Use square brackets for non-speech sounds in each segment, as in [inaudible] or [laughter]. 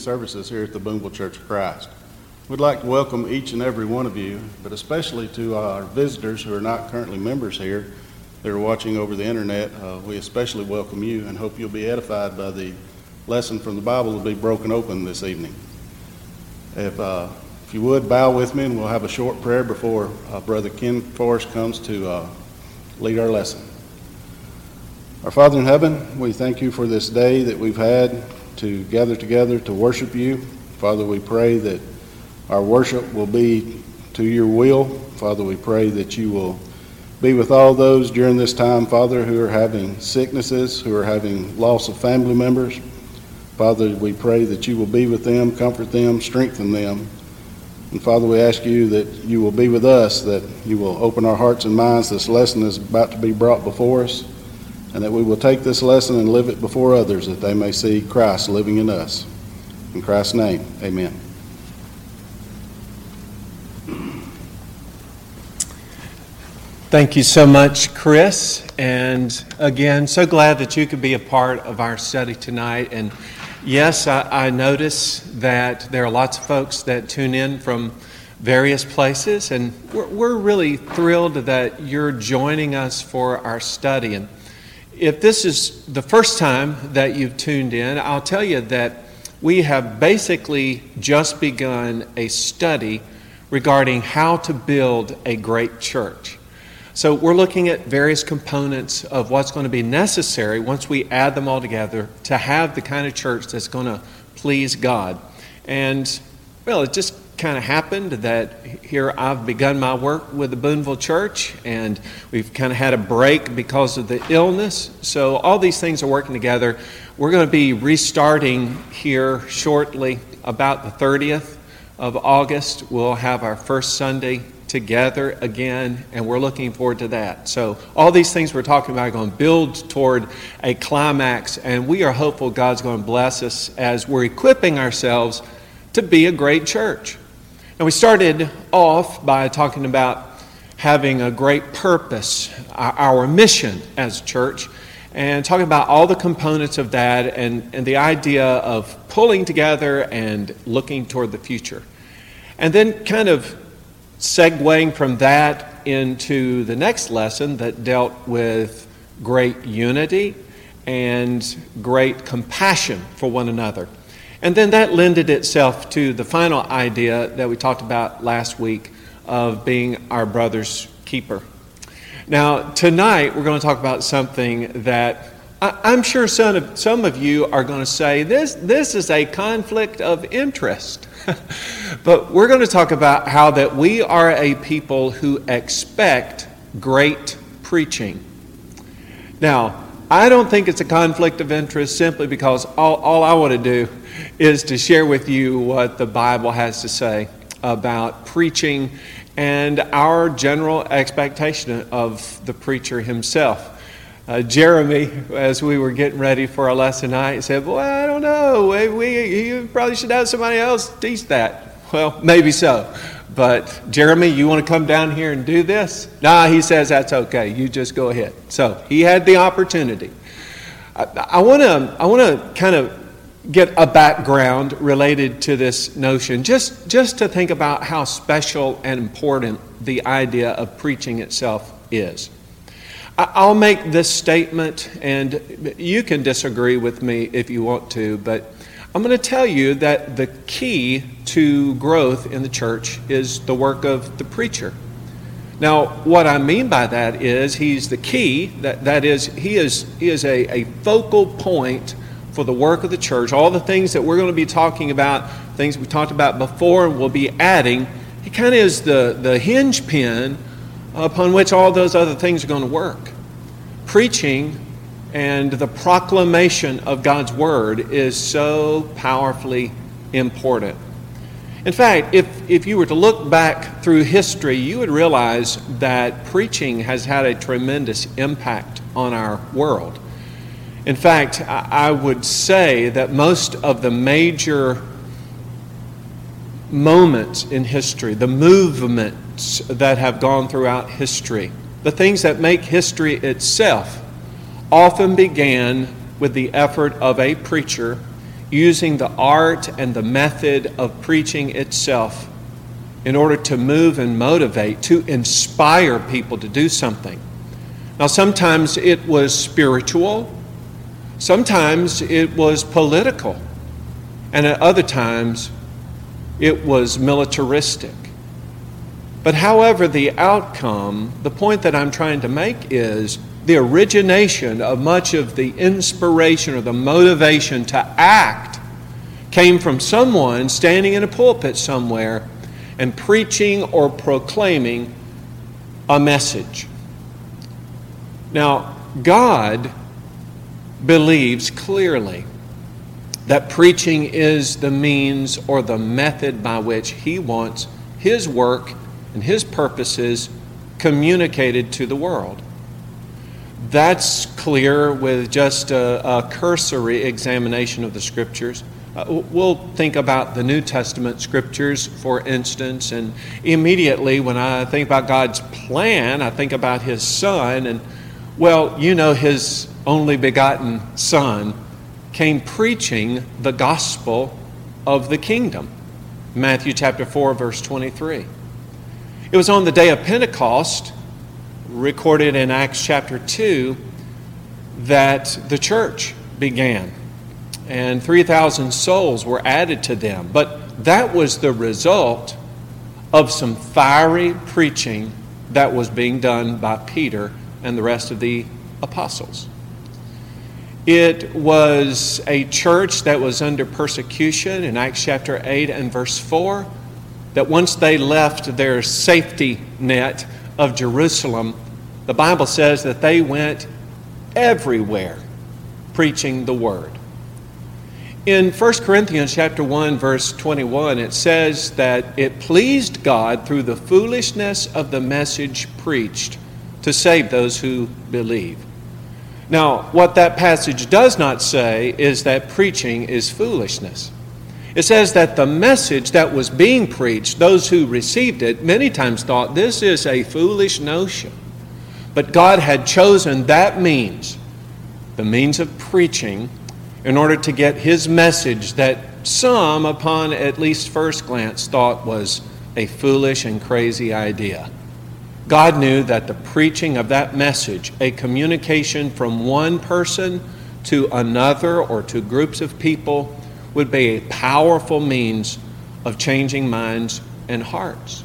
services here at the Boonville Church of Christ. We'd like to welcome each and every one of you, but especially to our visitors who are not currently members here that are watching over the internet. Uh, we especially welcome you and hope you'll be edified by the lesson from the Bible that will be broken open this evening. If, uh, if you would, bow with me and we'll have a short prayer before uh, Brother Ken Forrest comes to uh, lead our lesson. Our Father in heaven, we thank you for this day that we've had to gather together to worship you. Father, we pray that our worship will be to your will. Father, we pray that you will be with all those during this time, Father, who are having sicknesses, who are having loss of family members. Father, we pray that you will be with them, comfort them, strengthen them. And Father, we ask you that you will be with us, that you will open our hearts and minds. This lesson is about to be brought before us and that we will take this lesson and live it before others that they may see Christ living in us. In Christ's name, amen. Thank you so much, Chris. And again, so glad that you could be a part of our study tonight. And yes, I, I notice that there are lots of folks that tune in from various places, and we're, we're really thrilled that you're joining us for our study. And if this is the first time that you've tuned in, I'll tell you that we have basically just begun a study regarding how to build a great church. So, we're looking at various components of what's going to be necessary once we add them all together to have the kind of church that's going to please God. And, well, it just kind of happened that here I've begun my work with the Boonville Church, and we've kind of had a break because of the illness. So, all these things are working together. We're going to be restarting here shortly, about the 30th of August. We'll have our first Sunday together again, and we're looking forward to that. So, all these things we're talking about are going to build toward a climax, and we are hopeful God's going to bless us as we're equipping ourselves to be a great church. And we started off by talking about having a great purpose, our mission as a church, and talking about all the components of that and, and the idea of pulling together and looking toward the future. And then kind of segueing from that into the next lesson that dealt with great unity and great compassion for one another. And then that lended itself to the final idea that we talked about last week of being our brother's keeper. Now, tonight we're going to talk about something that I, am sure some of, some of you are going to say this, this is a conflict of interest. [laughs] but we're going to talk about how that we are a people who expect great preaching. Now, I don't think it's a conflict of interest simply because all, all I want to do is to share with you what the Bible has to say about preaching and our general expectation of the preacher himself. Uh, Jeremy, as we were getting ready for our lesson tonight, said, Well, I don't know. We, we, you probably should have somebody else teach that. Well, maybe so. But Jeremy, you want to come down here and do this? Nah, he says that's okay. You just go ahead. So he had the opportunity. I, want to I want to kind of get a background related to this notion, just, just to think about how special and important the idea of preaching itself is. I'll make this statement, and you can disagree with me if you want to, but I'm going to tell you that the key to growth in the church is the work of the preacher. Now, what I mean by that is he's the key, that, that is, he is, he is a, a focal point for the work of the church, all the things that we're going to be talking about, things we talked about before and we'll be adding, he kind of is the, the hinge pin upon which all those other things are going to work. Preaching and the proclamation of God's word is so powerfully important. In fact, if, if you were to look back through history, you would realize that preaching has had a tremendous impact on our world. In fact, I would say that most of the major moments in history, the movements that have gone throughout history, the things that make history itself, often began with the effort of a preacher using the art and the method of preaching itself in order to move and motivate, to inspire people to do something. Now, sometimes it was spiritual, sometimes it was political, and at other times it was militaristic. But however, the outcome, the point that I'm trying to make is the origination of much of the inspiration or the motivation to act came from someone standing in a pulpit somewhere and preaching or proclaiming a message. Now, God believes clearly that preaching is the means or the method by which He wants His work and His purposes communicated to the world. That's clear with just a, a cursory examination of the Scriptures. Uh, we'll think about the New Testament scriptures, for instance, and immediately when I think about God's plan, I think about His Son, and well, you know, His only begotten Son came preaching the gospel of the kingdom. Matthew chapter 4, verse 23. It was on the day of Pentecost, recorded in Acts chapter 2, that the church began and 3,000 souls were added to them. But that was the result of some fiery preaching that was being done by Peter and the rest of the apostles. It was a church that was under persecution in Acts chapter 8 and verse 4. That once they left their safety net of Jerusalem, the Bible says that they went everywhere preaching the word. In 1 Corinthians chapter 1 verse 21 it says that it pleased God through the foolishness of the message preached to save those who believe. Now, what that passage does not say is that preaching is foolishness. It says that the message that was being preached, those who received it many times thought this is a foolish notion. But God had chosen that means, the means of preaching, in order to get his message that some, upon at least first glance, thought was a foolish and crazy idea. God knew that the preaching of that message, a communication from one person to another or to groups of people, would be a powerful means of changing minds and hearts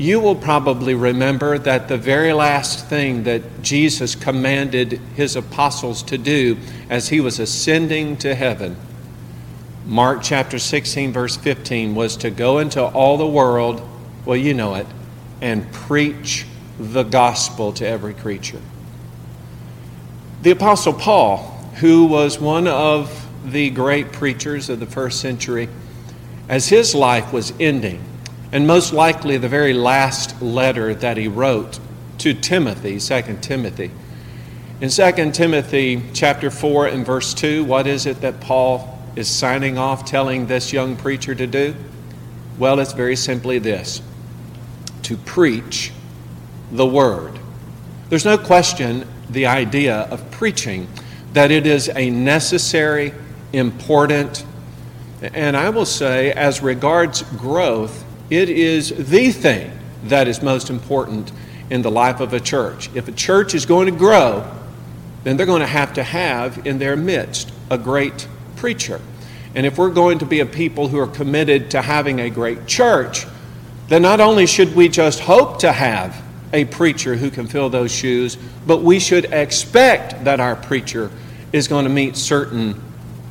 you will probably remember that the very last thing that Jesus commanded his apostles to do as he was ascending to heaven, Mark chapter 16, verse 15, was to go into all the world, well, you know it, and preach the gospel to every creature. The apostle Paul, who was one of the great preachers of the first century, as his life was ending, and most likely the very last letter that he wrote to Timothy, 2 Timothy. In 2 Timothy chapter 4 and verse 2, what is it that Paul is signing off telling this young preacher to do? Well, it's very simply this to preach the word. There's no question the idea of preaching that it is a necessary, important, and I will say, as regards growth, it is the thing that is most important in the life of a church. If a church is going to grow, then they're going to have to have in their midst a great preacher. And if we're going to be a people who are committed to having a great church, then not only should we just hope to have a preacher who can fill those shoes, but we should expect that our preacher is going to meet certain,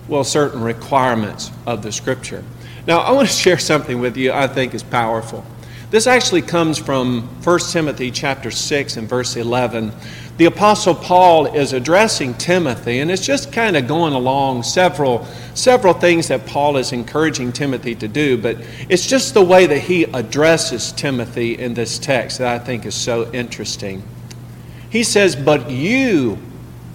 well, certain requirements of the scripture. Now, I want to [laughs] share something with you I think is powerful. This actually comes from 1 Timothy chapter 6 and verse 11. The apostle Paul is addressing Timothy and it's just kind of going along several several things that Paul is encouraging Timothy to do, but it's just the way that he addresses Timothy in this text that I think is so interesting. He says, "But you,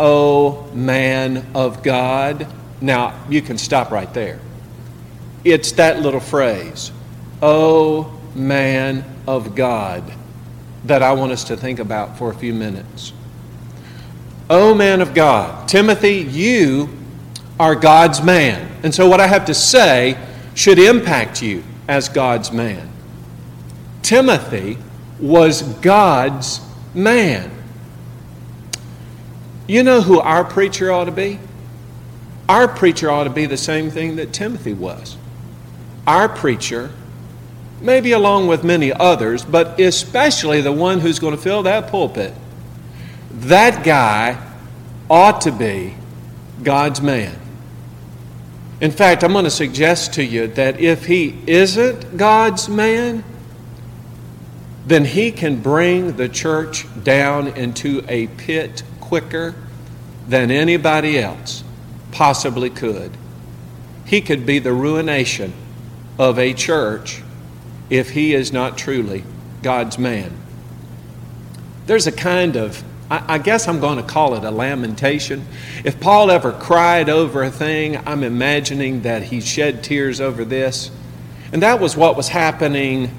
O man of God." Now, you can stop right there. It's that little phrase, oh man of God, that I want us to think about for a few minutes. O man of God, Timothy, you are God's man. And so what I have to say should impact you as God's man. Timothy was God's man. You know who our preacher ought to be? Our preacher ought to be the same thing that Timothy was. Our preacher, maybe along with many others, but especially the one who's going to fill that pulpit, that guy ought to be God's man. In fact, I'm going to suggest to you that if he isn't God's man, then he can bring the church down into a pit quicker than anybody else possibly could. He could be the ruination of a church if he is not truly God's man. There's a kind of, I, guess I'm going to call it a lamentation. If Paul ever cried over a thing, I'm imagining that he shed tears over this. And that was what was happening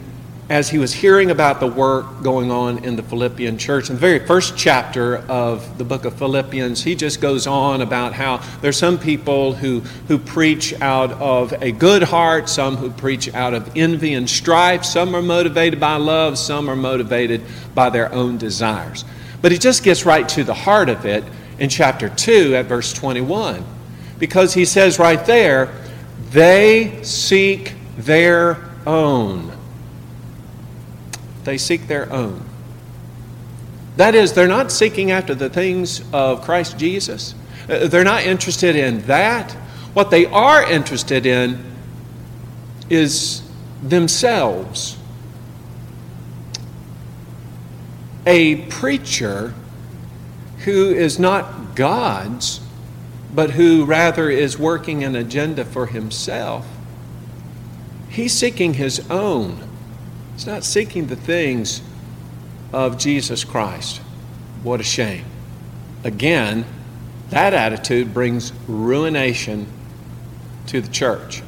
as he was hearing about the work going on in the Philippian church. In the very first chapter of the book of Philippians, he just goes on about how there's some people who, who preach out of a good heart, some who preach out of envy and strife, some are motivated by love, some are motivated by their own desires. But he just gets right to the heart of it in chapter 2 at verse 21, because he says right there, they seek their own they seek their own. That is, they're not seeking after the things of Christ Jesus. Uh, they're not interested in that. What they are interested in is themselves. A preacher who is not God's, but who rather is working an agenda for himself, he's seeking his own. He's not seeking the things of Jesus Christ. What a shame. Again, that attitude brings ruination to the church.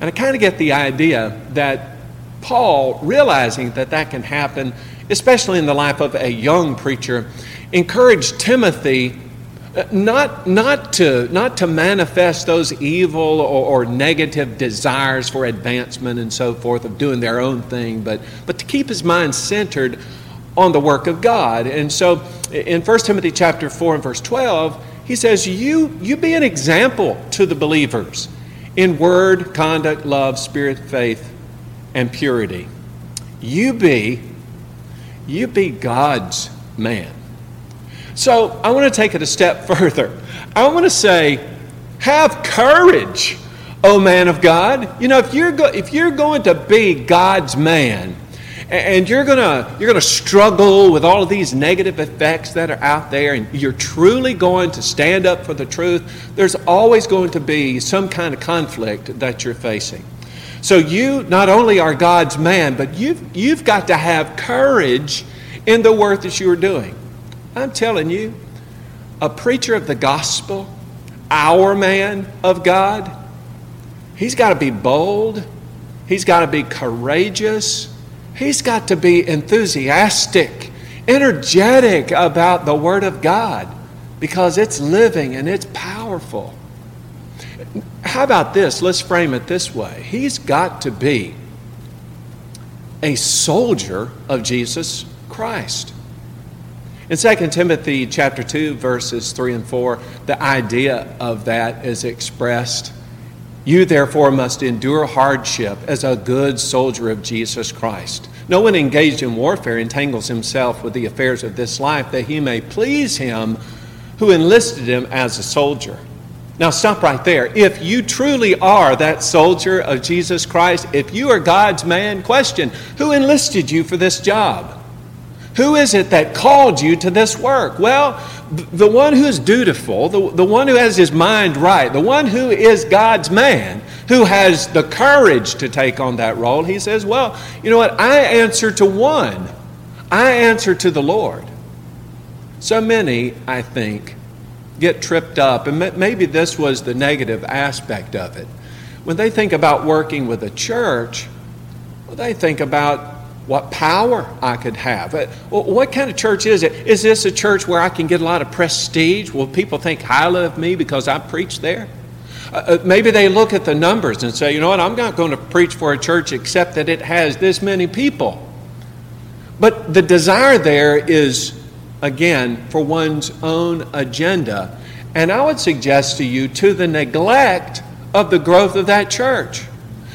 And I kind of get the idea that Paul, realizing that that can happen, especially in the life of a young preacher, encouraged Timothy not, not, to, not to manifest those evil or, or, negative desires for advancement and so forth of doing their own thing, but, but to keep his mind centered on the work of God. And so in 1 Timothy chapter 4 and verse 12, he says, You, you be an example to the believers in word, conduct, love, spirit, faith, and purity. You be, you be God's man. So I want to take it a step [laughs] further. I want to say, have courage, O man of God. You know, if you're, go- if you're going to be God's man, and you're gonna you're gonna struggle with all of these negative effects that are out there and you're truly going to stand up for the truth there's always going to be some kind of conflict that you're facing so you not only are god's man but you've you've got to have courage in the work that you are doing I'm telling you, a preacher of the gospel, our man of God, he's got to be bold, he's got to be courageous, he's got to be enthusiastic, energetic about the Word of God because it's living and it's powerful. How about this? Let's frame it this way. He's got to be a soldier of Jesus Christ. In 2 Timothy chapter 2 verses 3 and 4, the idea of that is expressed. You therefore must endure hardship as a good soldier of Jesus Christ. No one engaged in warfare entangles himself with the affairs of this life that he may please him who enlisted him as a soldier. Now, stop right there. If you truly are that soldier of Jesus Christ, if you are God's man, question who enlisted you for this job? Who is it that called you to this work? Well, the one who's dutiful, the, the one who has his mind right, the one who is God's man, who has the courage to take on that role, he says, Well, you know what? I answer to one. I answer to the Lord. So many, I think, get tripped up, and maybe this was the negative aspect of it. When they think about working with a church, well, they think about what power I could have. Uh, what kind of church is it? Is this a church where I can get a lot of prestige? Will people think highly of me because I preach there? Uh, uh, maybe they look at the numbers and say, you know what, I'm not going to preach for a church except that it has this many people. But the desire there is, again, for one's own agenda. And I would suggest to you to the neglect of the growth of that church.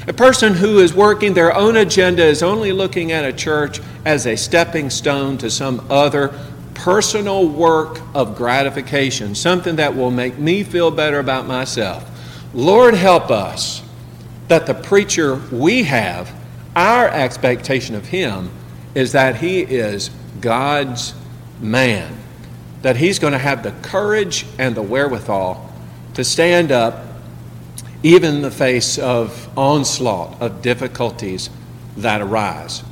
A person who is working their own agenda is only looking at a church as a stepping stone to some other personal work of gratification, something that will make me feel better about myself. Lord, help us that the preacher we have, our expectation of him is that he is God's man, that he's going to have the courage and the wherewithal to stand up even in the face of onslaught, of difficulties that arise.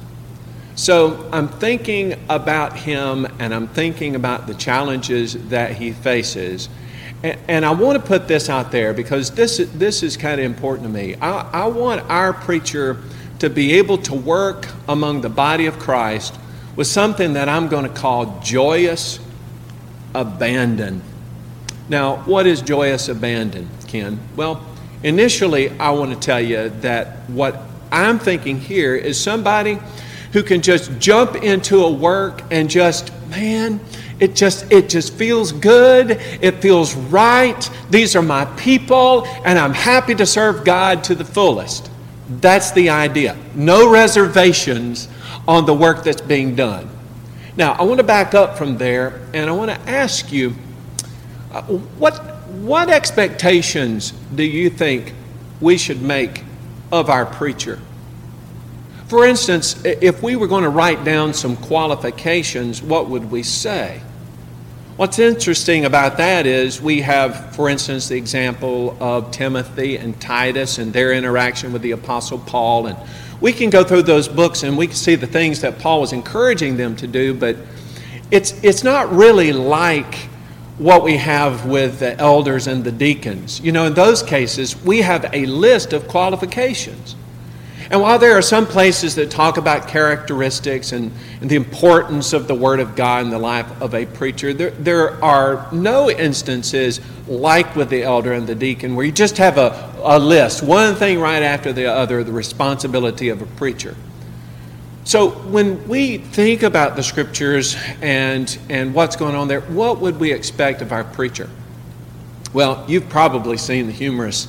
So I'm thinking about him and I'm thinking about the challenges that he faces. And, I want to put this out there because this, this is kind of important to me. I, I want our preacher to be able to work among the body of Christ with something that I'm going to call joyous abandon. Now, what is joyous abandon, Ken? Well, initially, I want to tell you that what I'm thinking here is somebody who can just jump into a work and just, man, it just it just feels good. It feels right. These are my people and I'm happy to serve God to the fullest. That's the idea. No reservations on the work that's being done. Now, I want to back up from there and I want to ask you uh, what what expectations do you think we should make of our preacher? For instance, if we were going to write down some qualifications, what would we say? What's interesting about that is we have, for instance, the example of Timothy and Titus and their interaction with the Apostle Paul. And we can go through those books and we can see the things that Paul was encouraging them to do, but it's, it's not really like what we have with the elders and the deacons. You know, in those cases, we have a list of qualifications. And while there are some places that talk about characteristics and, and, the importance of the Word of God in the life of a preacher, there, there are no instances like with the elder and the deacon where you just have a, a list, one thing right after the other, the responsibility of a preacher. So when we think about the scriptures and, and what's going on there, what would we expect of our preacher? Well, you've probably seen the humorous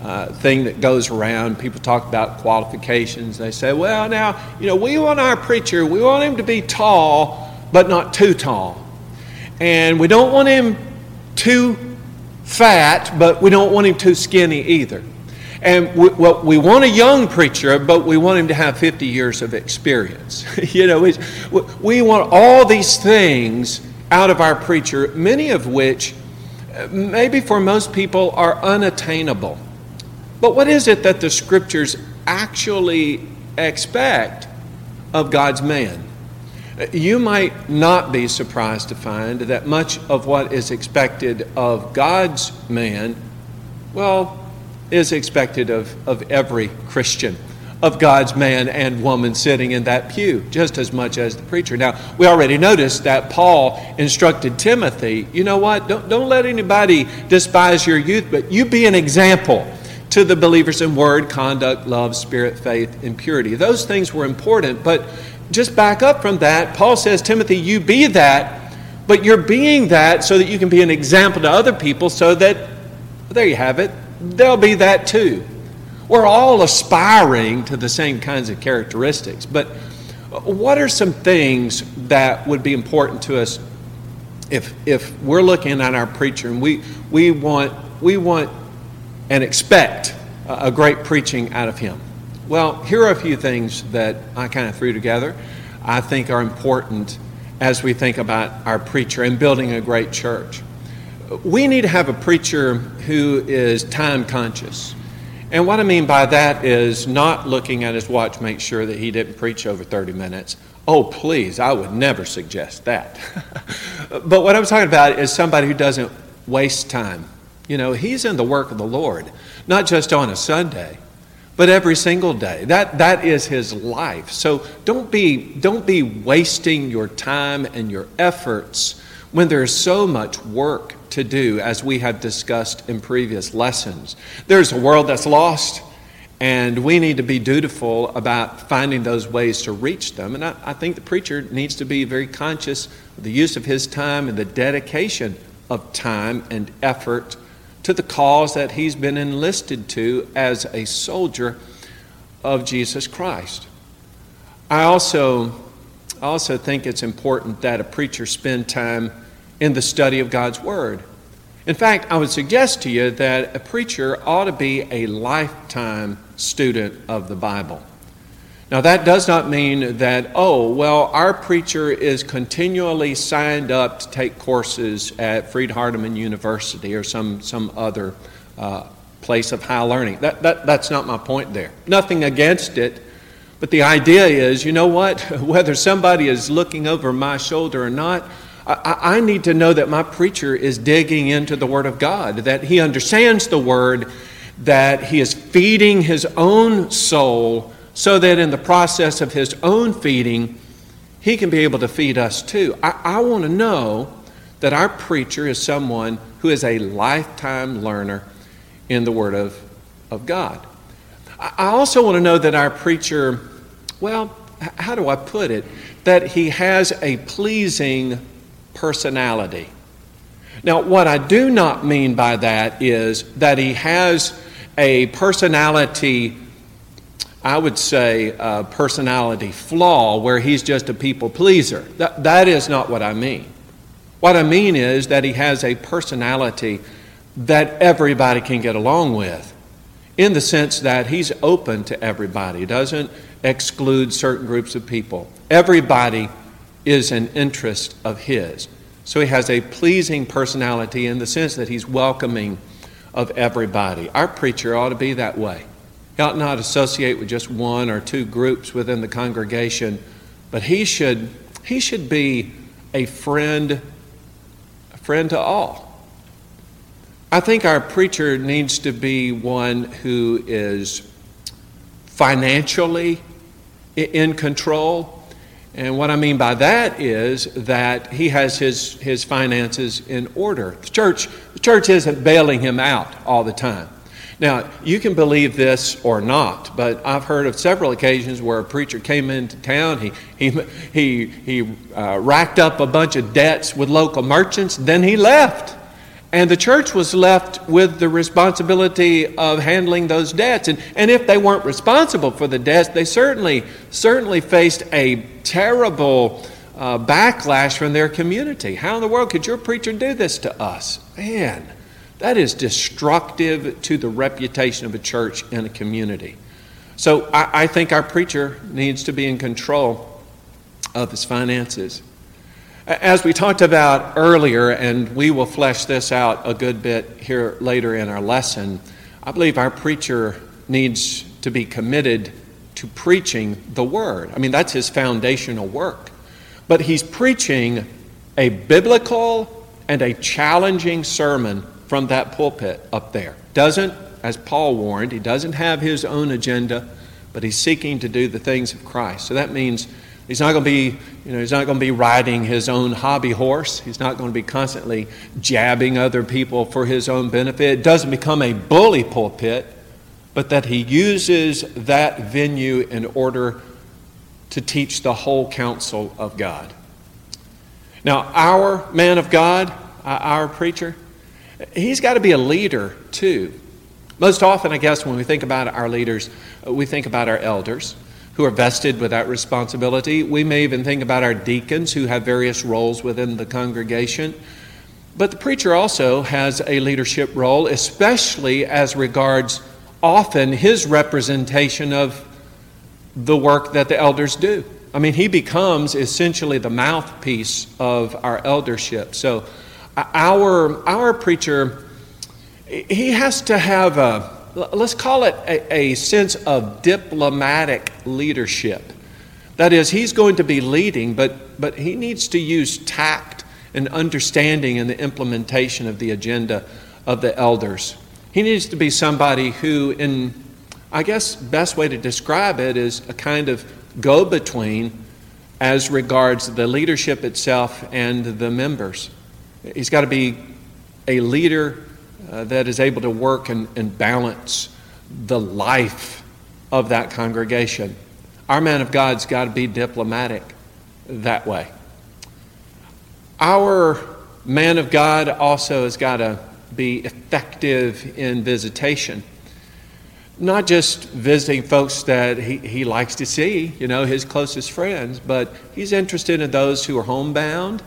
uh, thing that goes around. People talk about qualifications. They say, well, now, you know, we want our preacher, we want him to be tall, but not too tall. And we don't want him too fat, but we don't want him too skinny either. And we, well, we want a young preacher, but we want him to have 50 years of experience. [laughs] you know, we want all these things out of our preacher, many of which, uh, maybe for most people, are unattainable. But what is it that the scriptures actually expect of God's man? You might not be surprised to find that much of what is expected of God's man, well, is expected of, of every Christian, of God's man and woman sitting in that pew, just as much as the preacher. Now, we already noticed that Paul instructed Timothy, you know what? Don't, don't let anybody despise your youth, but you be an example to the believers in word, conduct, love, spirit, faith, and purity. Those things were important, but just back up from that. Paul says, Timothy, you be that, but you're being that so that you can be an example to other people so that, there you have it, they'll be that too. We're all aspiring to the same kinds of characteristics, but what are some things that would be important to us if, if we're looking at our preacher and we, we, want, we want and expect a great preaching out of him? Well, here are a few things that I kind of threw together I think are important as we think about our preacher and building a great church. We need to have a preacher who is time conscious. And what I mean by that is not looking at his watch, make sure that he didn't preach over 30 minutes. Oh, please, I would never suggest that. [laughs] but what I'm talking about is somebody who doesn't waste time. You know, he's in the work of the Lord, not just on a Sunday, but every single day. That, that is his life. So don't be, don't be wasting your time and your efforts when there's so much work to do, as we have discussed in previous lessons. There's a world that's lost, and we need to be dutiful about finding those ways to reach them. And I, I think the preacher needs to be very conscious of the use of his time and the dedication of time and effort to the cause that he's been enlisted to as a soldier of Jesus Christ. I also, I also think it's important that a preacher spend time in the study of God's Word. In fact, I would suggest to you that a preacher ought to be a lifetime student of the Bible. Now, that does not mean that, oh, well, our preacher is continually signed up to take courses at Freed Hardeman University or some, some other uh, place of high learning. That, that, that's not my point there. Nothing against it, but the idea is you know what? [laughs] Whether somebody is looking over my shoulder or not, I, I need to know that my preacher is digging into the Word of God, that he understands the Word, that he is feeding his own soul so that in the process of his own feeding, he can be able to feed us too. I, I want to know that our preacher is someone who is a lifetime learner in the Word of, of God. I, I also want to know that our preacher, well, how do I put it? That he has a pleasing personality. Now, what I do not mean by that is that he has a personality I would say, a personality flaw where he's just a people pleaser. That, that is not what I mean. What I mean is that he has a personality that everybody can get along with, in the sense that he's open to everybody, doesn't exclude certain groups of people. Everybody is an interest of his. So he has a pleasing personality in the sense that he's welcoming of everybody. Our preacher ought to be that way. He ought not associate with just one or two groups within the congregation, but he should, he should be a friend, a friend to all. I think our preacher needs to be one who is financially in control. And what I mean by that is that he has his, his finances in order. The church, the church isn't bailing him out all the time. Now, you can believe this or not, but I've heard of several occasions where a preacher came into town, he, he, he, he uh, racked up a bunch of debts with local merchants, then he left. And the church was left with the responsibility of handling those debts. And, and if they weren't responsible for the debts, they certainly, certainly faced a terrible uh, backlash from their community. How in the world could your preacher do this to us? Man. That is destructive to the reputation of a church and a community. So I, I, think our preacher needs to be in control of his finances. As we talked about earlier, and we will flesh this out a good bit here later in our lesson, I believe our preacher needs to be committed to preaching the word. I mean, that's his foundational work. But he's preaching a biblical and a challenging sermon from that pulpit up there. Doesn't, as Paul warned, he doesn't have his own agenda, but he's seeking to do the things of Christ. So that means he's not going to be, you know, he's not going to be riding his own hobby horse. He's not going to be constantly jabbing other people for his own benefit. It doesn't become a bully pulpit, but that he uses that venue in order to teach the whole counsel of God. Now, our man of God, our preacher, He's got to be a leader too. Most often, I guess, when we think about our leaders, uh, we think about our elders who are vested with that responsibility. We may even think about our deacons who have various roles within the congregation. But the preacher also has a leadership role, especially as regards often his representation of the work that the elders do. I mean, he becomes essentially the mouthpiece of our eldership. So, our, our preacher, he has to have a, let's call it a, a sense of diplomatic leadership. That is, he's going to be leading, but, but he needs to use tact and understanding in the implementation of the agenda of the elders. He needs to be somebody who, in, I guess best way to describe it is a kind of go between as regards the leadership itself and the members. He's got to be a leader uh, that is able to work and, and balance the life of that congregation. Our man of God's got to be diplomatic that way. Our man of God also has got to be effective in visitation. Not just visiting folks that he, he likes to see, you know, his closest friends, but he's interested in those who are homebound.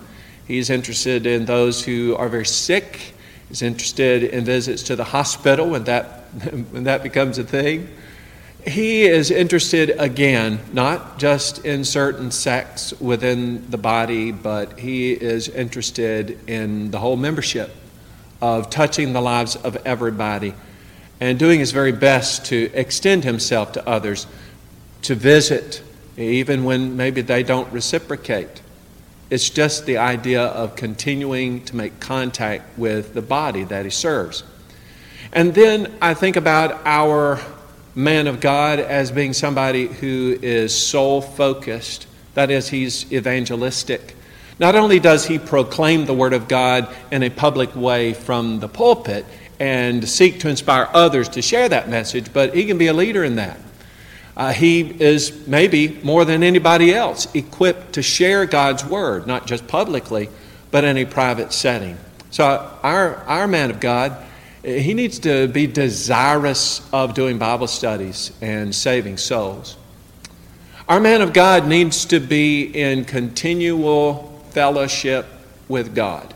He's interested in those who are very sick. He's interested in visits to the hospital when that, [laughs] when that becomes a thing. He is interested, again, not just in certain sects within the body, but he is interested in the whole membership of touching the lives of everybody and doing his very best to extend himself to others, to visit, even when maybe they don't reciprocate. It's just the idea of continuing to make contact with the body that he serves. And then I think about our man of God as being somebody who is soul focused. That is, he's evangelistic. Not only does he proclaim the Word of God in a public way from the pulpit and seek to inspire others to share that message, but he can be a leader in that. Uh, he is maybe more than anybody else equipped to share God's Word, not just publicly, but in a private setting. So, our, our man of God he needs to be desirous of doing Bible studies and saving souls. Our man of God needs to be in continual fellowship with God.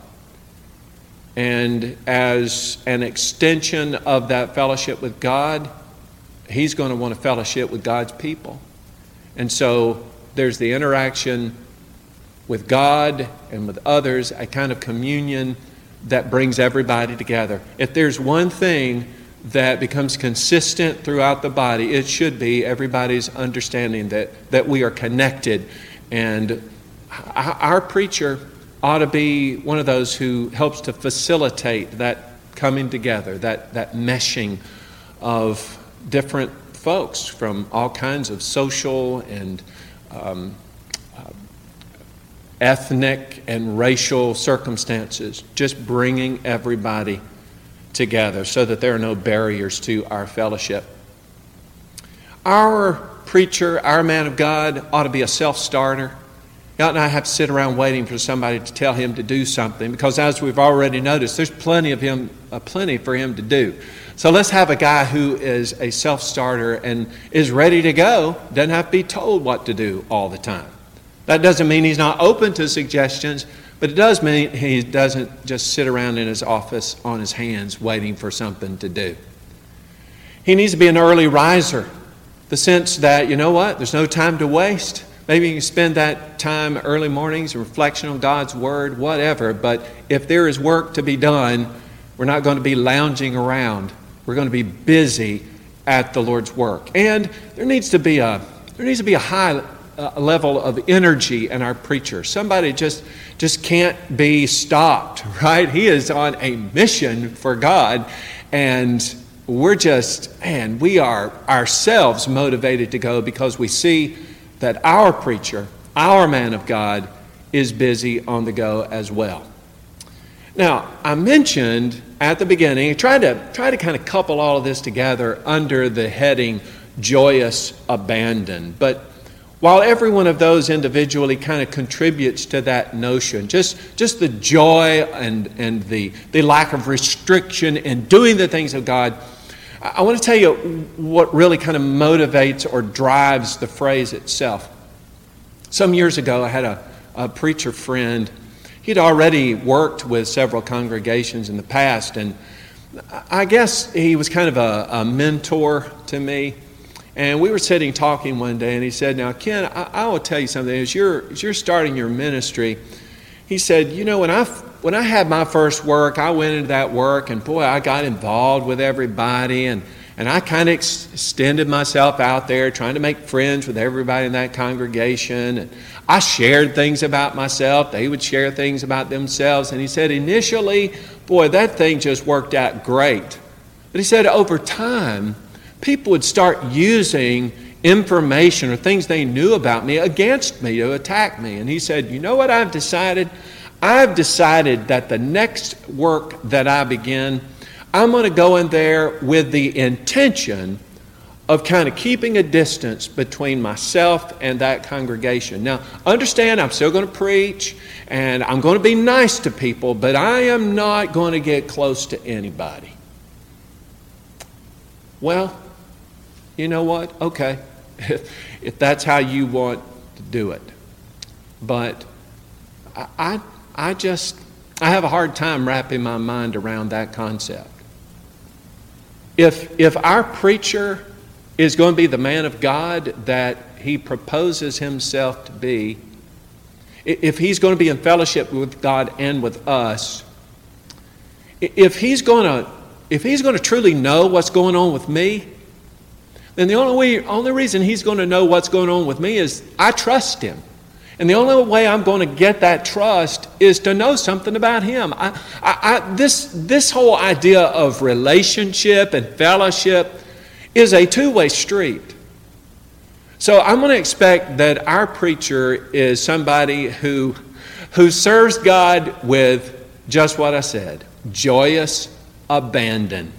And as an extension of that fellowship with God, he's going to want to fellowship with God's people. And so there's the interaction with God and with others, a kind of communion that brings everybody together. If there's one thing that becomes consistent throughout the body, it should be everybody's understanding that, that we are connected. And our preacher ought to be one of those who helps to facilitate that coming together, that, that meshing of different folks from all kinds of social and um, ethnic and racial circumstances, just bringing everybody together so that there are no barriers to our fellowship. Our preacher, our man of God, ought to be a self starter. Ought not have to sit around waiting for somebody to tell him to do something because, as we've already noticed, there's plenty of him, uh, plenty for him to do. So let's have a guy who is a self starter and is ready to go, doesn't have to be told what to do all the time. That doesn't mean he's not open to suggestions, but it does mean he doesn't just sit around in his office on his hands waiting for something to do. He needs to be an early riser, the sense that, you know what, there's no time to waste. Maybe you can spend that time early mornings, reflection on God's Word, whatever, but if there is work to be done, we're not going to be lounging around. We're going to be busy at the Lord's work. And there needs to be a, there needs to be a high a level of energy in our preacher. Somebody just just can't be stopped, [laughs] right? He is on a mission for God and we're just man, we are ourselves motivated to go because we see that our preacher, our man of God is busy on the go as well. Now, I mentioned at the beginning, try to try to kind of couple all of this together under the heading joyous abandon. But while every one of those individually kind of contributes to that notion, just, just the joy and, and the, the lack of restriction in doing the things of God, I want to tell you what really kind of motivates or drives the phrase itself. Some years ago, I had a, a preacher friend. He'd already worked with several congregations in the past, and I guess he was kind of a, a mentor to me. And we were sitting talking one day, and he said, Now, Ken, I, I will tell you something. As you're, as you're starting your ministry, he said, You know, when I, when I had my first work, I went into that work, and boy, I got involved with everybody, and, and I kind of ex- extended myself out there, trying to make friends with everybody in that congregation. And I shared things about myself, they would share things about themselves. And he said, Initially, boy, that thing just worked out great. But he said, Over time, people would start using information or things they knew about me against me to attack me. And he said, You know what I've decided? I've decided that the next work that I begin, I'm going to go in there with the intention of kind of keeping a distance between myself and that congregation. Now, understand, I'm still going to preach and I'm going to be nice to people, but I am not going to get close to anybody. Well, you know what? Okay, [laughs] if that's how you want to do it. But I, I, just, I have a hard time wrapping my mind around that concept. If, if our preacher is going to be the man of God that he proposes himself to be, if he's going to be in fellowship with God and with us, if he's going to, if he's going to truly know what's going on with me, then the only, way, only reason he's going to know what's going on with me is I trust him. And the only way I'm going to get that trust is to know something about him. I, I, I, this, this whole idea of relationship and fellowship is a two way street. So I'm going to expect that our preacher is somebody who, who serves God with just what I said joyous abandon.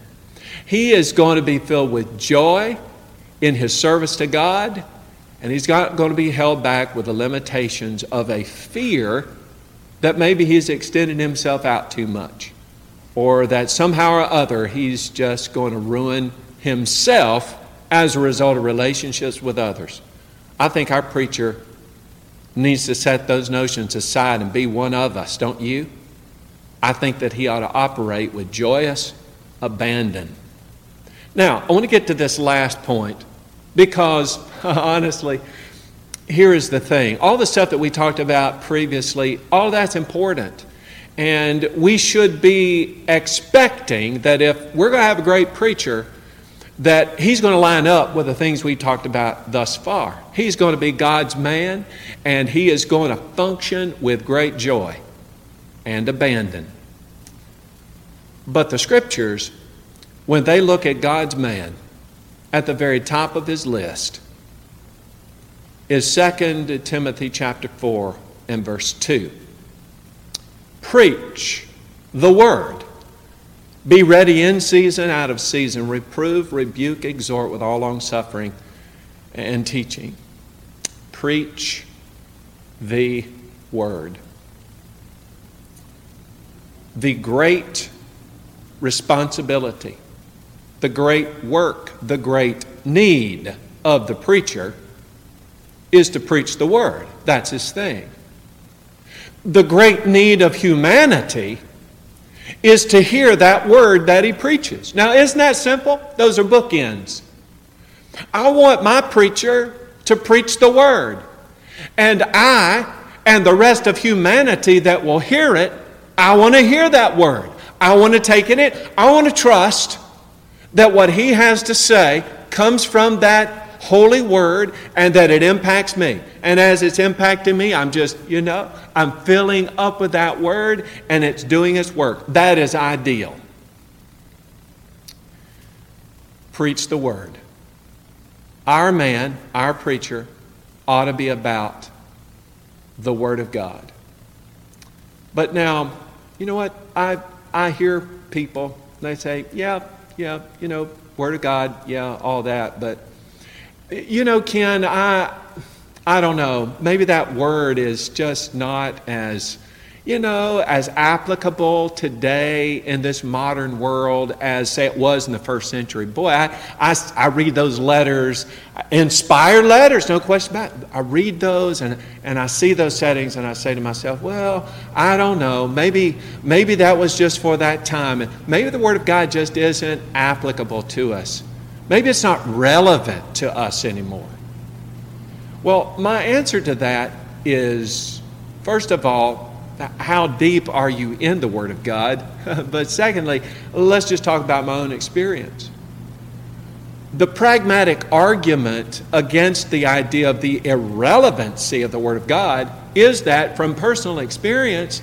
He is going to be filled with joy in his service to God, and he's not going to be held back with the limitations of a fear that maybe he's extended himself out too much, or that somehow or other he's just going to ruin himself as a result of relationships with others. I think our preacher needs to set those notions aside and be one of us, don't you? I think that he ought to operate with joyous abandon. Now, I want to get to this last point because, [laughs] honestly, here is the thing all the stuff that we talked about previously, all that's important. And we should be expecting that if we're going to have a great preacher, that he's going to line up with the things we talked about thus far. He's going to be God's man, and he is going to function with great joy and abandon. But the scriptures, when they look at God's man, at the very top of his list is 2 Timothy chapter 4 and verse 2. Preach the word. Be ready in season, out of season. Reprove, rebuke, exhort with all long suffering and teaching. Preach the word. The great responsibility the great work, the great need of the preacher is to preach the word. That's his thing. The great need of humanity is to hear that word that he preaches. Now, isn't that simple? Those are bookends. I want my preacher to preach the word. And I and the rest of humanity that will hear it, I want to hear that word. I want to take in it. I want to trust that what he has to say comes from that holy word and that it impacts me. And as it's impacting me, I'm just, you know, I'm filling up with that word and it's doing its work. That is ideal. Preach the word. Our man, our preacher, ought to be about the word of God. But now, you know what? I, I hear people, they say, yeah, yeah, you know, Word of God, yeah, all that. But, you know, Ken, I, I don't know. Maybe that word is just not as you know, as applicable today in this modern world as, say, it was in the first century. Boy, I, I, I read those letters, inspired letters, no question about it. I read those and, and I see those settings and I say to myself, well, I don't know. Maybe, maybe that was just for that time. And maybe the Word of God just isn't applicable to us. Maybe it's not relevant to us anymore. Well, my answer to that is, first of all, how deep are you in the Word of God? [laughs] but secondly, let's just talk about my own experience. The pragmatic argument against the idea of the irrelevancy of the Word of God is that from personal experience,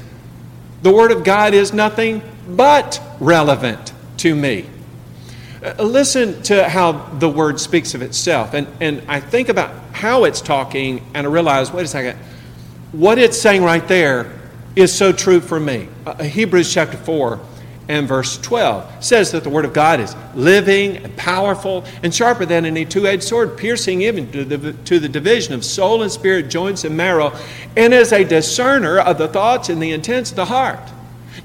the Word of God is nothing but relevant to me. Uh, Listen to how the word speaks of itself. And, and I think about how it's talking, and I realize wait a second, what it's saying right there is so true for me. Uh, Hebrews chapter 4 and verse 12 says that the Word of God is living and powerful and sharper than any two edged sword, piercing even to the, to the division of soul and spirit, joints and marrow, and is a discerner of the thoughts and the intents of the heart.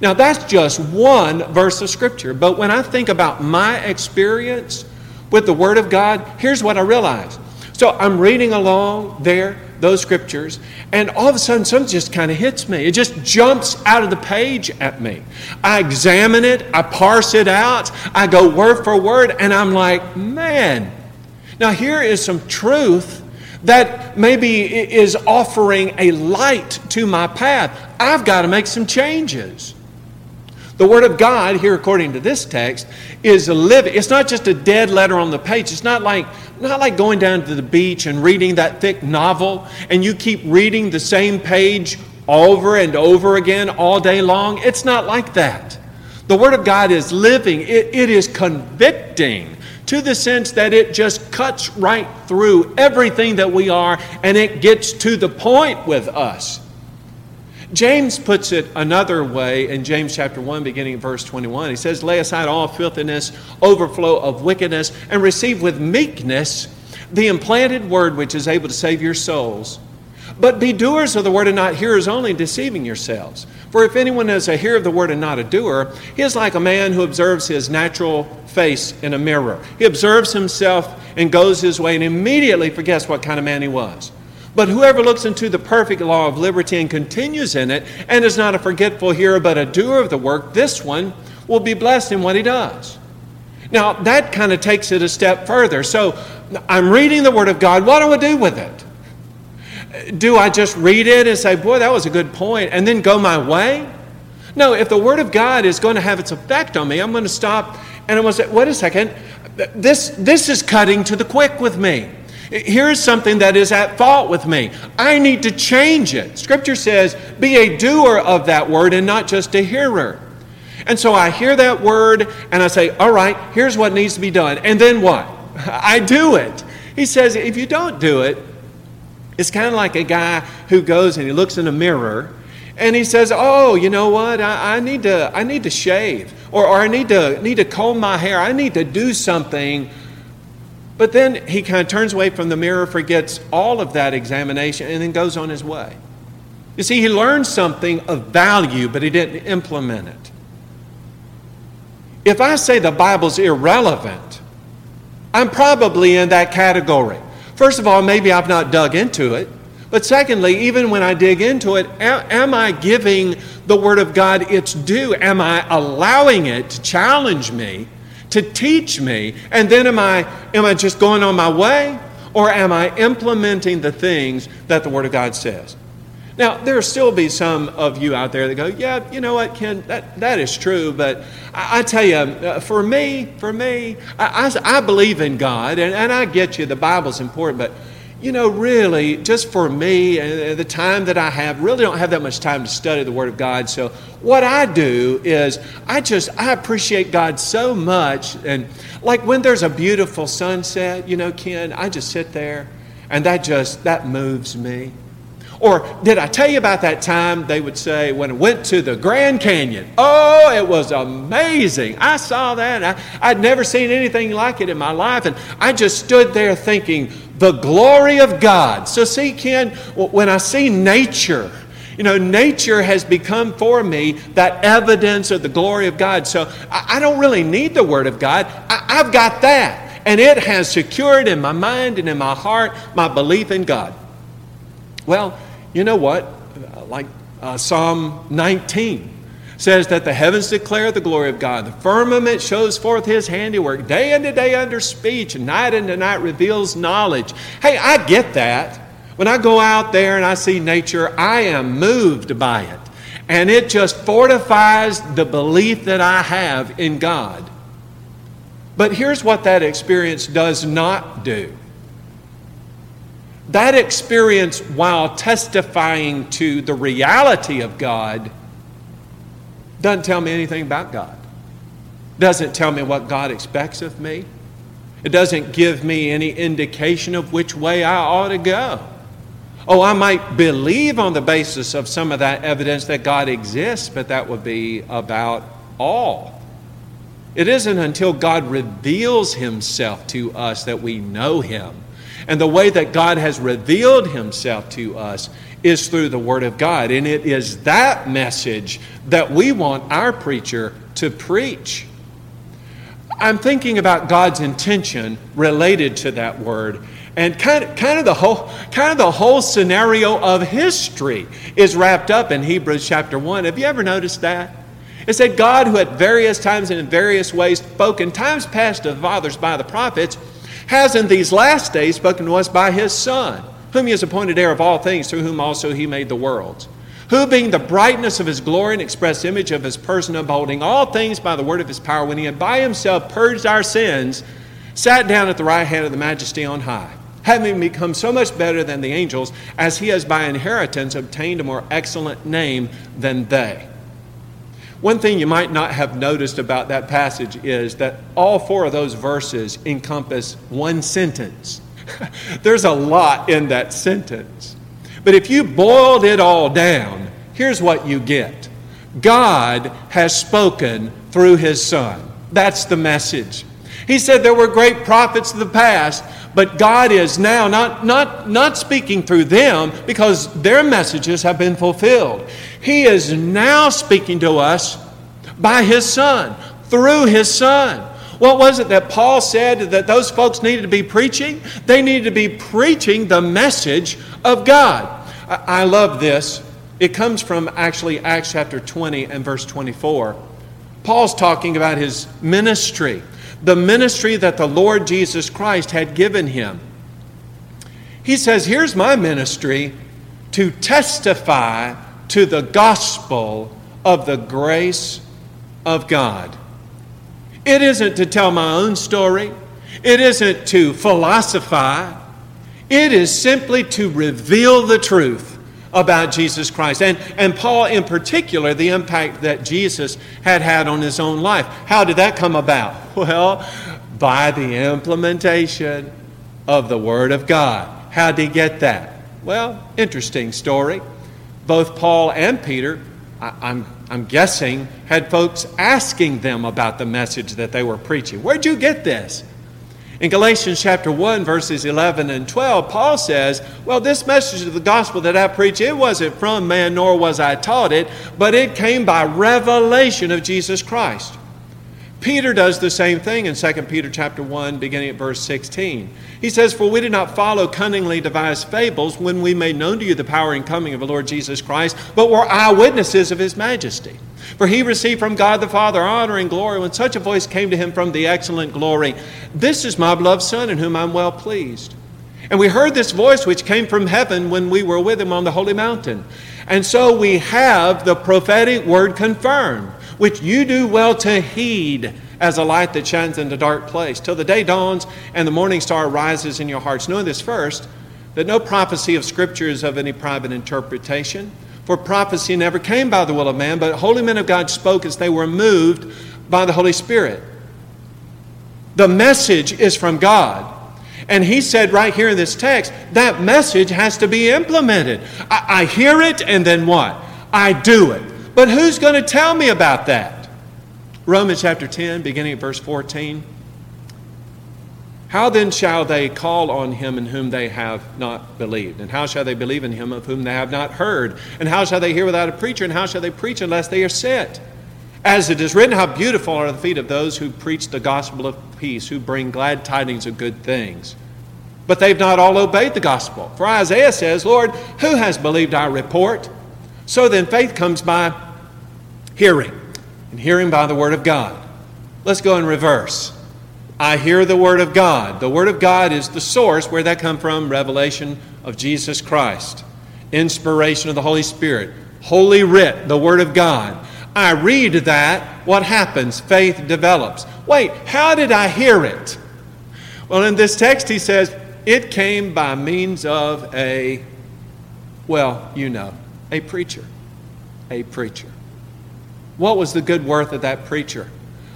Now, that's just one verse of Scripture, but when I think about my experience with the Word of God, here's what I realize. So I'm reading along there, those scriptures, and all of a sudden something just kind of hits me. It just jumps out of the page at me. I examine it, I parse it out, I go word for word, and I'm like, man, now here is some truth that maybe is offering a light to my path. I've got to make some changes. The Word of God, here according to this text, is a living. It's not just a dead letter on the page. It's not like, not like going down to the beach and reading that thick novel and you keep reading the same page over and over again all day long. It's not like that. The Word of God is living, it, it is convicting to the sense that it just cuts right through everything that we are and it gets to the point with us. James puts it another way in James chapter 1, beginning at verse 21. He says, Lay aside all filthiness, overflow of wickedness, and receive with meekness the implanted word which is able to save your souls. But be doers of the word and not hearers only, deceiving yourselves. For if anyone is a hearer of the word and not a doer, he is like a man who observes his natural face in a mirror. He observes himself and goes his way and immediately forgets what kind of man he was. But whoever looks into the perfect law of liberty and continues in it, and is not a forgetful hearer, but a doer of the work, this one will be blessed in what he does. Now, that kind of takes it a step further. So, I'm reading the Word of God. What do I do with it? Do I just read it and say, boy, that was a good point, and then go my way? No, if the Word of God is going to have its effect on me, I'm going to stop and I'm going to say, wait a second, this, this is cutting to the quick with me. Here's something that is at fault with me. I need to change it. Scripture says, be a doer of that word and not just a hearer. And so I hear that word and I say, all right, here's what needs to be done. And then what? [laughs] I do it. He says, if you don't do it, it's kind of like a guy who goes and he looks in a mirror and he says, "Oh, you know what? I, I, need to I need to shave, or, or I need to need to comb my hair. I need to do something but then he kind of turns away from the mirror, forgets all of that examination, and then goes on his way. You see, he learned something of value, but he didn't implement it. If I say the Bible's irrelevant, I'm probably in that category. First of all, maybe I've not dug into it. But secondly, even when I dig into it, am I giving the Word of God its due? Am I allowing it to challenge me to teach me, and then am I, am I just going on my way, or am I implementing the things that the Word of God says? Now, there'll still be some of you out there that go, yeah, you know what, Ken, that, that is true, but I, I tell you, uh, for me, for me, I, I, I believe in God, and, and I get you, the Bible's important, but you know, really, just for me and the time that I have, really don't have that much time to study the Word of God. So, what I do is I just, I appreciate God so much. And like when there's a beautiful sunset, you know, Ken, I just sit there and that just, that moves me. Or did I tell you about that time they would say when I went to the Grand Canyon? Oh, it was amazing. I saw that. I, I'd never seen anything like it in my life. And I just stood there thinking, the glory of God. So, see, Ken, when I see nature, you know, nature has become for me that evidence of the glory of God. So I, don't really need the Word of God. I, I've got that. And it has secured in my mind and in my heart my belief in God. Well, you know what? Like uh, Psalm 19 says that the heavens declare the glory of God. The firmament shows forth his handiwork. Day unto day under speech, and night unto night reveals knowledge. Hey, I get that. When I go out there and I see nature, I am moved by it. And it just fortifies the belief that I have in God. But here's what that experience does not do. That experience, while testifying to the reality of God, doesn't tell me anything about God. doesn't tell me what God expects of me. It doesn't give me any indication of which way I ought to go. Oh, I might believe on the basis of some of that evidence that God exists, but that would be about all. It isn't until God reveals Himself to us that we know Him. And the way that God has revealed Himself to us is through the Word of God. And it is that message that we want our preacher to preach. I'm thinking about God's intention related to that word. And kind of, kind, of the whole, kind of the whole scenario of history is wrapped up in Hebrews chapter 1. Have you ever noticed that? It said, God, who at various times and in various ways spoke in times past to the fathers by the prophets, has in these last days spoken to us by his Son, whom he has appointed heir of all things, through whom also he made the worlds who being the brightness of his glory and express image of his person, upholding all things by the word of his power, when he had by himself purged our sins, sat down at the right hand of the majesty on high, having become so much better than the angels, as he has by inheritance obtained a more excellent name than they. One thing you might not have noticed about that passage is that all four of those verses encompass one sentence. [laughs] There's a lot in that sentence. But if you boiled it all down, here's what you get God has spoken through his Son. That's the message. He said there were great prophets of the past, but God is now not, not, not speaking through them because their messages have been fulfilled. He is now speaking to us by His Son, through His Son. What was it that Paul said that those folks needed to be preaching? They needed to be preaching the message of God. I love this. It comes from actually Acts chapter 20 and verse 24. Paul's talking about his ministry, the ministry that the Lord Jesus Christ had given him. He says, Here's my ministry to testify to the gospel of the grace of God. It isn't to tell my own story, it isn't to philosophize. It is simply to reveal the truth about Jesus Christ. And, and Paul, in particular, the impact that Jesus had had on his own life. How did that come about? [laughs] Well, by the implementation of the Word of God. How did he get that? Well, interesting story. Both Paul and Peter, I, I'm, I'm guessing, had folks asking them about the message that they were preaching. Where'd you get this? In Galatians chapter 1, verses 11 and 12, Paul says, Well, this message of the gospel that I preach, it wasn't from man, nor was I taught it, but it came by revelation of Jesus Christ. Peter does the same thing in 2 Peter chapter 1, beginning at verse 16. He says, For we did not follow cunningly devised fables when we made known to you the power and coming of the Lord Jesus Christ, but were eyewitnesses of his majesty. For he received from God the Father honor and glory when such a voice came to him from the excellent glory This is my beloved Son, in whom I'm well pleased. And we heard this voice which came from heaven when we were with him on the holy mountain. And so we have the prophetic word confirmed, which you do well to heed as a light that shines in the dark place, till the day dawns and the morning star rises in your hearts. Knowing this first, that no prophecy of Scripture is of any private interpretation. For prophecy never came by the will of man, but holy men of God spoke as they were moved by the Holy Spirit. The message is from God. And he said right here in this text, that message has to be implemented. I, I hear it, and then what? I do it. But who's going to tell me about that? Romans chapter 10, beginning at verse 14. How then shall they call on him in whom they have not believed? And how shall they believe in him of whom they have not heard? And how shall they hear without a preacher? And how shall they preach unless they are sent? As it is written, how beautiful are the feet of those who preach the gospel of peace, who bring glad tidings of good things. But they've not all obeyed the gospel. For Isaiah says, Lord, who has believed our report? So then faith comes by hearing, and hearing by the word of God. Let's go in reverse. I hear the Word of God. The Word of God is the source. Where that come from? Revelation of Jesus Christ. Inspiration of the Holy Spirit. Holy Writ, the Word of God. I read that. What happens? Faith develops. Wait, how did I hear it? Well, in this text, he says, it came by means of a, well, you know, a preacher. A preacher. What was the good worth of that preacher?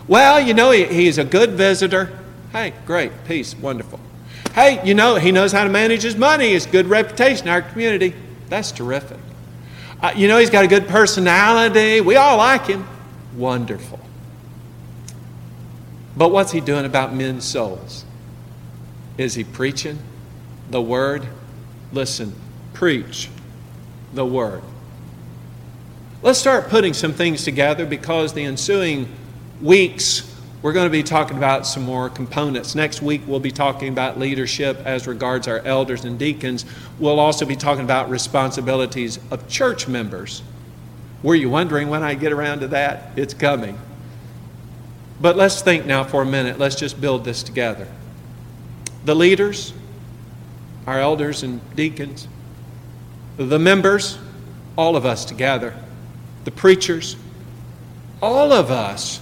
Well, you know, he, he's a good visitor. Hey, great, peace, wonderful. Hey, you know, he knows how to manage his money. He's good reputation in our community. That's terrific. Uh, you know, he's got a good personality. We all like him. Wonderful. But what's he doing about men's souls? Is he preaching the word? Listen, preach the word. Let's start putting some things together because the ensuing weeks we're going to be talking about some more components. Next week, we'll be talking about leadership as regards our elders and deacons. We'll also be talking about responsibilities of church members. Were you wondering when I get around to that? It's coming. But let's think now for a minute. Let's just build this together. The leaders, our elders and deacons, the members, all of us together, the preachers, all of us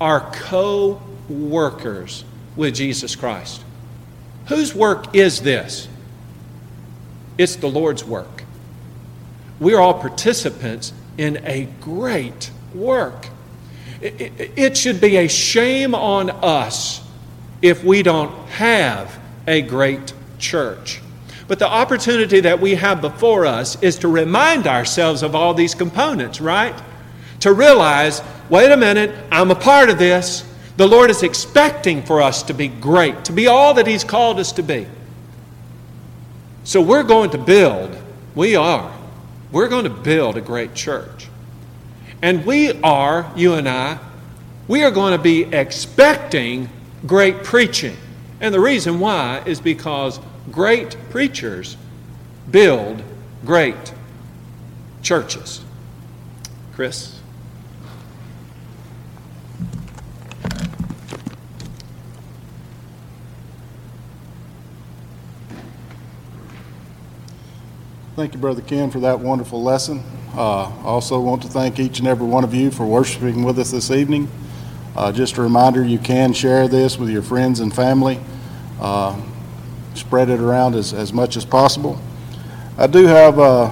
are co workers with Jesus Christ. Whose work is this? It's the Lord's work. We are all participants in a great work. It should be a shame on us if we don't have a great church. But the opportunity that we have before us is to remind ourselves of all these components, right? To realize wait a minute, I'm a part of this. The Lord is expecting for us to be great, to be all that He's called us to be. So we're going to build, we are, we're going to build a great church. And we are, you and I, we are going to be expecting great preaching. And the reason why is because great preachers build great churches. Chris? Thank you, Brother Ken, for that wonderful lesson. Uh, also want to thank each and every one of you for worshiping with us this evening. Uh, just a reminder, you can share this with your friends and family. Uh, spread it around as, as much as possible. I do have uh,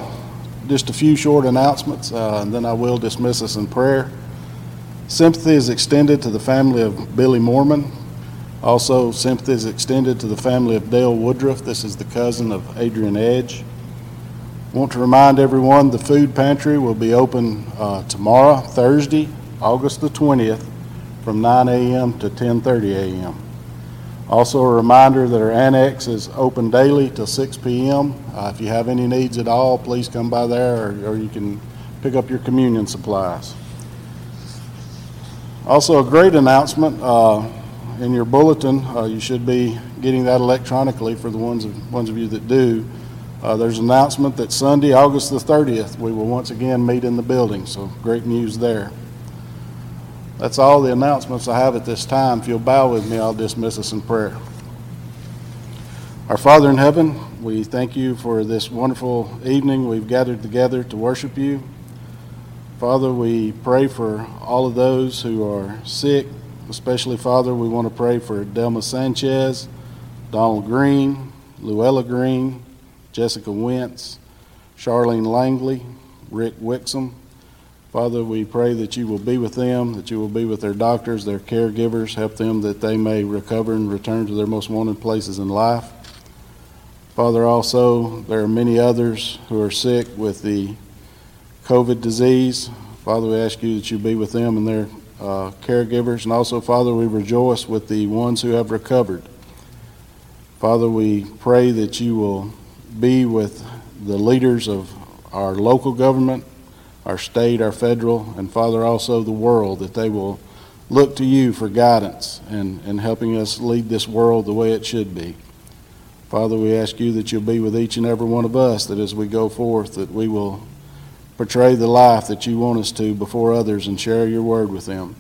just a few short announcements, uh, and then I will dismiss us in prayer. Sympathy is extended to the family of Billy Mormon. Also, sympathy is extended to the family of Dale Woodruff. This is the cousin of Adrian Edge. Want to remind everyone the food pantry will be open uh, tomorrow, Thursday, August the 20th, from 9 a.m. to 10:30 a.m. Also, a reminder that our annex is open daily till 6 p.m. Uh, if you have any needs at all, please come by there, or, or you can pick up your communion supplies. Also, a great announcement uh, in your bulletin. Uh, you should be getting that electronically for the ones of, ones of you that do. Uh, there's an announcement that Sunday, August the 30th, we will once again meet in the building, so great news there. That's all the announcements I have at this time. If you'll bow with me, I'll dismiss us in prayer. Our Father in heaven, we thank you for this wonderful evening we've gathered together to worship you. Father, we pray for all of those who are sick, especially, Father, we want to pray for Delma Sanchez, Donald Green, Luella Green, Jessica Wentz, Charlene Langley, Rick Wixom. Father, we pray that you will be with them, that you will be with their doctors, their caregivers, help them that they may recover and return to their most wanted places in life. Father, also, there are many others who are sick with the COVID disease. Father, we ask you that you be with them and their uh, caregivers. And also, Father, we rejoice with the ones who have recovered. Father, we pray that you will be with the leaders of our local government, our state, our federal, and Father, also the world, that they will look to you for guidance and, and helping us lead this world the way it should be. Father, we ask you that you'll be with each and every one of us, that as we go forth, that we will portray the life that you want us to before others and share your word with them.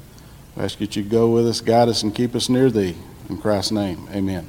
We ask that you go with us, guide us, and keep us near thee. In Christ's name, amen.